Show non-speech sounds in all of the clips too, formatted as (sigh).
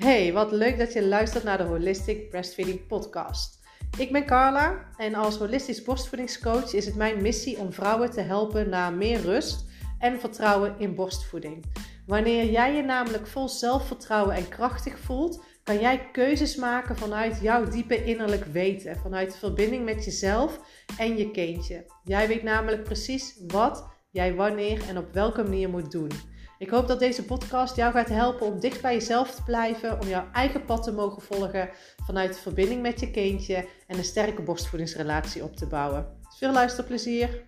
Hey, wat leuk dat je luistert naar de Holistic Breastfeeding Podcast. Ik ben Carla en als holistisch borstvoedingscoach is het mijn missie om vrouwen te helpen naar meer rust en vertrouwen in borstvoeding. Wanneer jij je namelijk vol zelfvertrouwen en krachtig voelt, kan jij keuzes maken vanuit jouw diepe innerlijk weten, vanuit de verbinding met jezelf en je kindje. Jij weet namelijk precies wat jij wanneer en op welke manier moet doen. Ik hoop dat deze podcast jou gaat helpen om dicht bij jezelf te blijven, om jouw eigen pad te mogen volgen vanuit de verbinding met je kindje en een sterke borstvoedingsrelatie op te bouwen. Veel luisterplezier!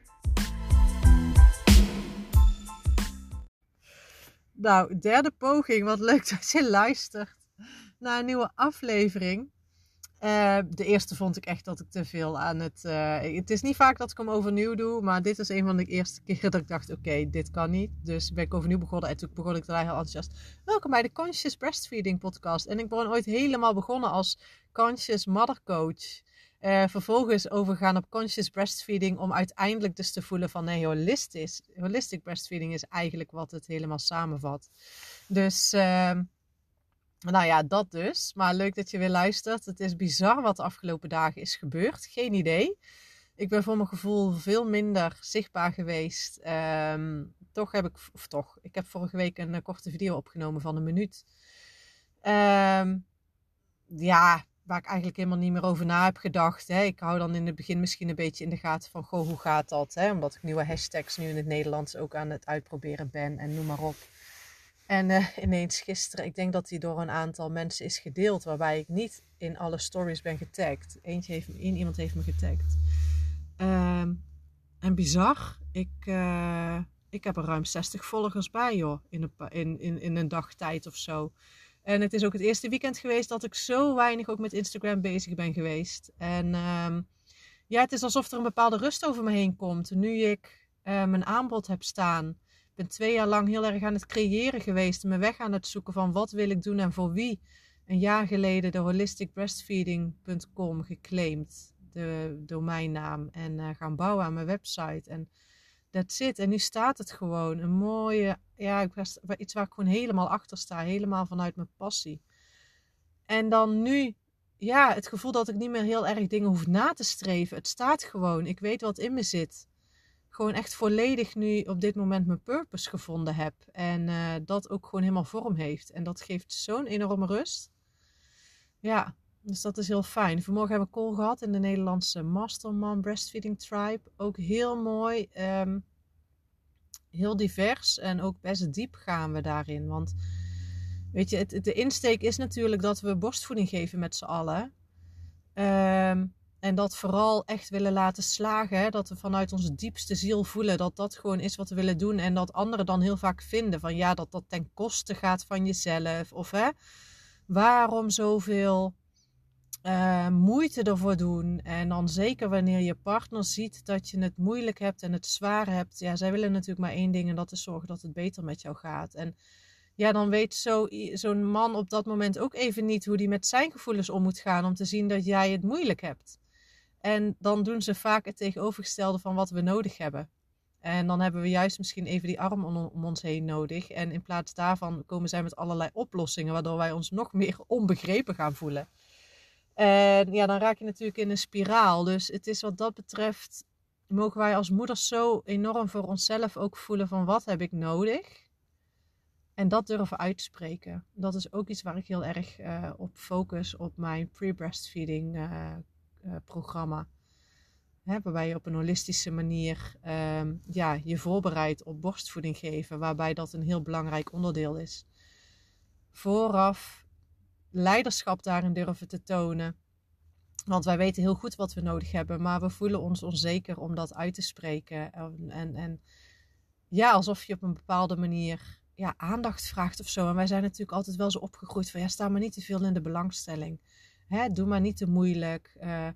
Nou, derde poging. Wat leuk dat je luistert naar een nieuwe aflevering. Uh, de eerste vond ik echt dat ik te veel aan het. Uh, het is niet vaak dat ik hem overnieuw doe, maar dit is een van de eerste keren dat ik dacht: oké, dit kan niet. Dus ben ik overnieuw begonnen en toen begon ik daar heel enthousiast. Welkom bij de Conscious Breastfeeding Podcast. En ik ben ooit helemaal begonnen als Conscious Mother Coach. Uh, vervolgens overgaan op conscious breastfeeding om uiteindelijk dus te voelen van nee, holistisch. Holistic breastfeeding is eigenlijk wat het helemaal samenvat. Dus ehm, nou ja, dat dus. Maar leuk dat je weer luistert. Het is bizar wat de afgelopen dagen is gebeurd. Geen idee. Ik ben voor mijn gevoel veel minder zichtbaar geweest. Ehm, toch heb ik, of toch, ik heb vorige week een, eh, korte video opgenomen van een minuut. Ehm, ja, waar ik eigenlijk helemaal niet meer over na heb gedacht. Hè. Ik hou dan in het begin misschien een beetje in de gaten van, goh, hoe gaat dat? Hè? Omdat ik nieuwe hashtags nu in het Nederlands ook aan het uitproberen ben en noem maar op. En uh, (laughs) ineens gisteren, ik denk dat die door een aantal mensen is gedeeld, waarbij ik niet in alle stories ben getagd. Eentje heeft, één iemand heeft me getagd. Uh, en bizar, ik, uh, ik heb er ruim 60 volgers bij, joh, in een, in, in, in een dag tijd of zo. En het is ook het eerste weekend geweest dat ik zo weinig ook met Instagram bezig ben geweest. En uh, ja, het is alsof er een bepaalde rust over me heen komt. Nu ik uh, mijn aanbod heb staan ben twee jaar lang heel erg aan het creëren geweest. Mijn weg aan het zoeken van wat wil ik doen en voor wie. Een jaar geleden de holisticbreastfeeding.com geclaimd. De domeinnaam. En uh, gaan bouwen aan mijn website. En that's it. En nu staat het gewoon. Een mooie, ja, iets waar ik gewoon helemaal achter sta. Helemaal vanuit mijn passie. En dan nu, ja, het gevoel dat ik niet meer heel erg dingen hoef na te streven. Het staat gewoon. Ik weet wat in me zit gewoon echt volledig nu op dit moment mijn purpose gevonden heb. En uh, dat ook gewoon helemaal vorm heeft. En dat geeft zo'n enorme rust. Ja, dus dat is heel fijn. Vanmorgen hebben we call gehad in de Nederlandse Masterman Breastfeeding Tribe. Ook heel mooi. Um, heel divers en ook best diep gaan we daarin. Want weet je, het, de insteek is natuurlijk dat we borstvoeding geven met z'n allen. Um, en dat vooral echt willen laten slagen. Hè? Dat we vanuit onze diepste ziel voelen dat dat gewoon is wat we willen doen. En dat anderen dan heel vaak vinden van ja, dat dat ten koste gaat van jezelf. Of hè, waarom zoveel uh, moeite ervoor doen. En dan zeker wanneer je partner ziet dat je het moeilijk hebt en het zwaar hebt. Ja, zij willen natuurlijk maar één ding en dat is zorgen dat het beter met jou gaat. En ja, dan weet zo'n man op dat moment ook even niet hoe die met zijn gevoelens om moet gaan. Om te zien dat jij het moeilijk hebt. En dan doen ze vaak het tegenovergestelde van wat we nodig hebben. En dan hebben we juist misschien even die arm om, ons heen nodig. En in plaats daarvan komen zij met allerlei oplossingen, waardoor wij ons nog meer (laughs) onbegrepen gaan voelen. En ja, dan raak je natuurlijk in een spiraal. Dus het is wat dat betreft, mogen wij als moeders zo enorm voor onszelf ook voelen van wat heb ik nodig. En dat durven uitspreken. Dat is ook iets waar ik heel erg uh, op focus op mijn pre-breastfeeding uh, programma. Hè, waarbij je op een holistische manier um, ja, je voorbereidt op borstvoeding geven, waarbij dat een heel belangrijk onderdeel is. Vooraf leiderschap daarin durven te tonen. Want wij weten heel goed wat we nodig hebben, maar we voelen ons onzeker om dat uit te spreken. En, en, en ja, alsof je op een bepaalde manier ja, aandacht vraagt of zo. En wij zijn natuurlijk altijd wel zo opgegroeid van ja, sta maar niet te veel in de belangstelling. Hè, doe maar niet te moeilijk. Uh,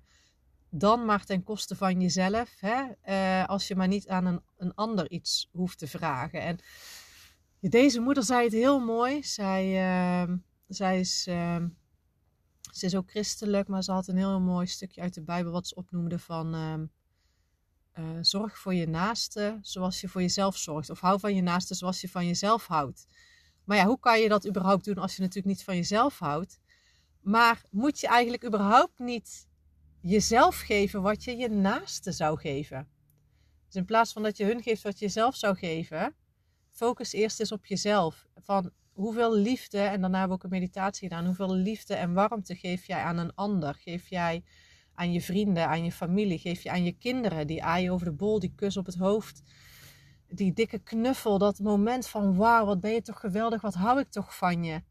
dan maar ten koste van jezelf. Hè, uh, als je maar niet aan een, een ander iets hoeft te vragen. En deze moeder zei het heel mooi. Zij, uh, zij is, ehm, ze is ook christelijk, maar ze had een heel mooi stukje uit de Bijbel wat ze opnoemde van ehm, eh, zorg voor je naaste zoals je voor jezelf zorgt. Of hou van je naaste zoals je van jezelf houdt. Maar ja, hoe kan je dat überhaupt doen als je natuurlijk niet van jezelf houdt? Maar moet je eigenlijk überhaupt niet jezelf geven wat je je naaste zou geven? Dus in plaats van dat je hun geeft wat je zelf zou geven, focus eerst eens op jezelf. Van hoeveel liefde, en daarna hebben we ook een meditatie gedaan, hoeveel liefde en warmte geef jij aan een ander? Geef jij aan je vrienden, aan je familie, geef je aan je kinderen, die aaien over de bol, die kus op het hoofd, die dikke knuffel, dat moment van wauw, wat ben je toch geweldig, wat hou ik toch van je.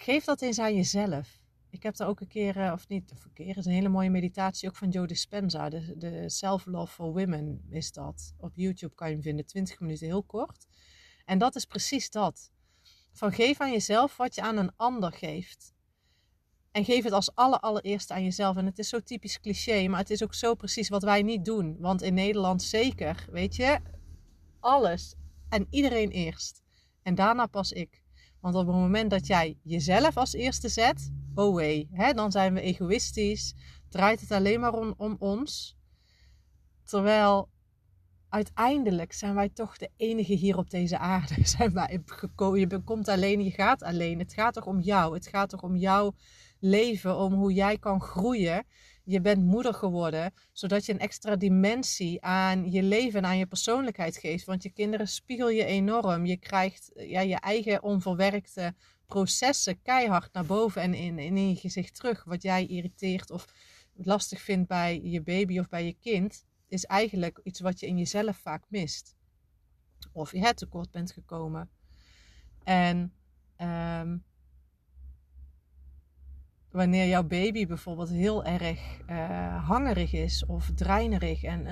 Geef dat eens aan jezelf. Ik heb daar ook een keer, eh, of niet, een keer, is een hele mooie meditatie ook van Joe Dispenza. De, de Self-Love for Women is dat. Op YouTube kan je hem vinden, 20 minuten, heel kort. En dat is precies dat. Van geef aan jezelf wat je aan een ander geeft. En geef het als aller, allereerste aan jezelf. En het is zo typisch cliché, maar het is ook zo precies wat wij niet doen. Want in Nederland zeker, weet je, alles en iedereen eerst. En daarna pas ik. Want op het moment dat jij jezelf als eerste zet, oh wee, hè, dan zijn we egoïstisch. Draait het alleen maar om, om ons. Terwijl uiteindelijk zijn wij toch de enige hier op deze aarde. (laughs) Zijn wij. Je komt alleen, je gaat alleen. Het gaat toch om jou. Het gaat toch om jouw leven, om hoe jij kan groeien. Je bent moeder geworden, zodat je een extra dimensie aan je leven en aan je persoonlijkheid geeft. Want je kinderen spiegel je enorm. Je krijgt ja, je eigen onverwerkte processen keihard naar boven en in, in je gezicht terug. Wat jij irriteert of lastig vindt bij je baby of bij je kind, is eigenlijk iets wat je in jezelf vaak mist. Of je het tekort bent gekomen. En um, wanneer jouw baby bijvoorbeeld heel erg uh, hangerig is of dreinerig en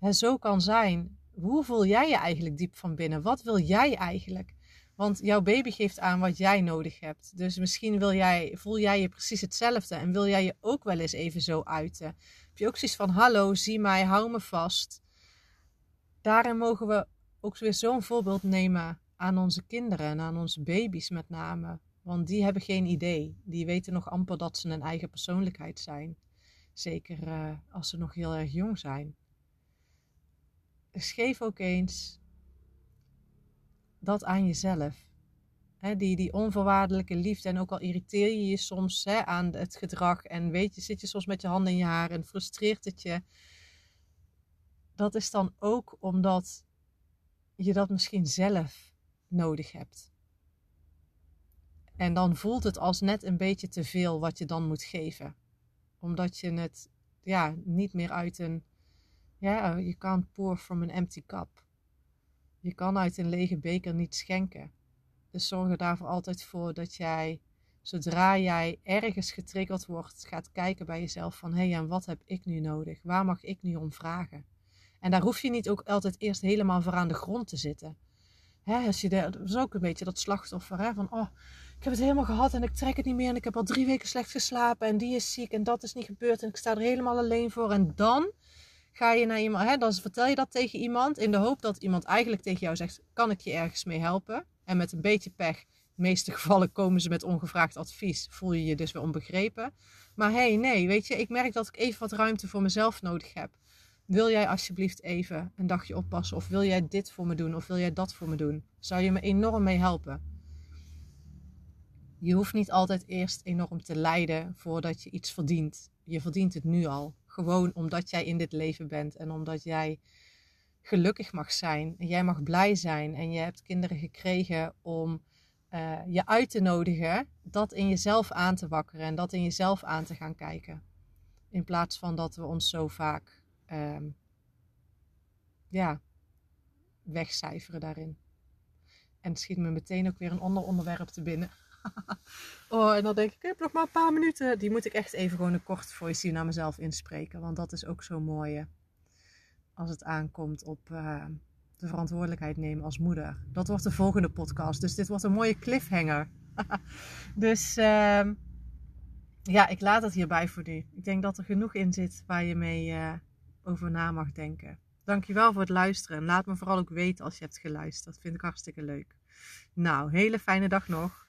uh, zo kan zijn, hoe voel jij je eigenlijk diep van binnen? Wat wil jij eigenlijk? Want jouw baby geeft aan wat jij nodig hebt. Dus misschien wil jij, voel jij je precies hetzelfde en wil jij je ook wel eens even zo uiten. Heb je ook zoiets van: hallo, zie mij, hou me vast. Daarin mogen we ook weer zo'n voorbeeld nemen aan onze kinderen en aan onze baby's met name. Want die hebben geen idee. Die weten nog amper dat ze een eigen persoonlijkheid zijn. Zeker uh, als ze nog heel erg jong zijn. Dus geef ook eens dat aan jezelf. Die, die onvoorwaardelijke liefde. En ook al irriteer je je soms aan het gedrag. En weet je, zit je soms met je handen in je haar en frustreert het je. Dat is dan ook omdat je dat misschien zelf nodig hebt. En dan voelt het als net een beetje te veel wat je dan moet geven. Omdat je het ja, niet meer uit een. Ja, je can't pour from an empty cup. Je kan uit een lege beker niet schenken. Dus zorg er daarvoor altijd voor dat jij, zodra jij ergens getriggerd wordt, gaat kijken bij jezelf van hé, hey, en wat heb ik nu nodig? Waar mag ik nu om vragen? En daar hoef je niet ook altijd eerst helemaal voor aan de grond te zitten. Hè, als je de, dat is ook een beetje dat slachtoffer hè, van oh, ik heb het helemaal gehad en ik trek het niet meer en ik heb al drie weken slecht geslapen en die is ziek en dat is niet gebeurd en ik sta er helemaal alleen voor. En dan ga je naar iemand, hè, dan vertel je dat tegen iemand in de hoop dat iemand eigenlijk tegen jou zegt, kan ik je ergens mee helpen? En met een beetje pech, in de meeste gevallen komen ze met ongevraagd advies, voel je je dus weer onbegrepen. Maar hé, hey, nee, weet je, ik merk dat ik even wat ruimte voor mezelf nodig heb. Wil jij alsjeblieft even een dagje oppassen? Of wil jij dit voor me doen? Of wil jij dat voor me doen? Zou je me enorm mee helpen? Je hoeft niet altijd eerst enorm te lijden voordat je iets verdient. Je verdient het nu al. Gewoon omdat jij in dit leven bent en omdat jij gelukkig mag zijn. En jij mag blij zijn. En je hebt kinderen gekregen om uh, je uit te nodigen. Dat in jezelf aan te wakkeren en dat in jezelf aan te gaan kijken. In plaats van dat we ons zo vaak um, ja, wegcijferen daarin. En het schiet me meteen ook weer een ander onderwerp te binnen. (laughs) oh, en dan denk ik, ik heb nog maar een paar minuten. Die moet ik echt even gewoon een kort voice naar mezelf inspreken. Want dat is ook zo mooi. Als het aankomt op uh, de verantwoordelijkheid nemen als moeder. Dat wordt de volgende podcast. Dus dit wordt een mooie cliffhanger. (laughs) dus uh, ja, ik laat het hierbij voor nu. Ik denk dat er genoeg in zit waar je mee uh, over na mag denken. Dankjewel voor het luisteren. En laat me vooral ook weten als je hebt geluisterd. Dat vind ik hartstikke leuk. Nou, hele fijne dag nog.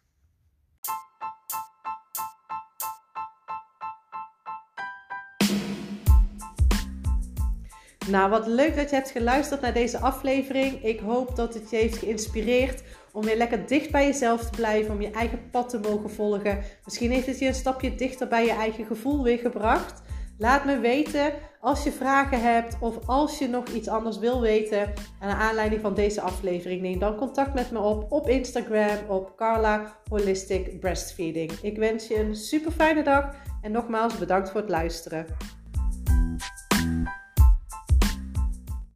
Nou, wat leuk dat je hebt geluisterd naar deze aflevering. Ik hoop dat het je heeft geïnspireerd om weer lekker dicht bij jezelf te blijven, om je eigen pad te mogen volgen. Misschien heeft het je een stapje dichter bij je eigen gevoel weer gebracht. Laat me weten als je vragen hebt of als je nog iets anders wil weten naar aanleiding van deze aflevering. Neem dan contact met me op op Instagram op Carla Holistic Breastfeeding. Ik wens je een super fijne dag en nogmaals bedankt voor het luisteren.